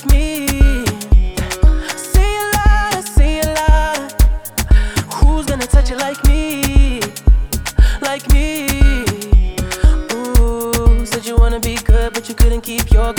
like me. Say it louder, say it louder. Who's gonna touch you like me? Like me. Ooh, said you wanna be good, but you couldn't keep your.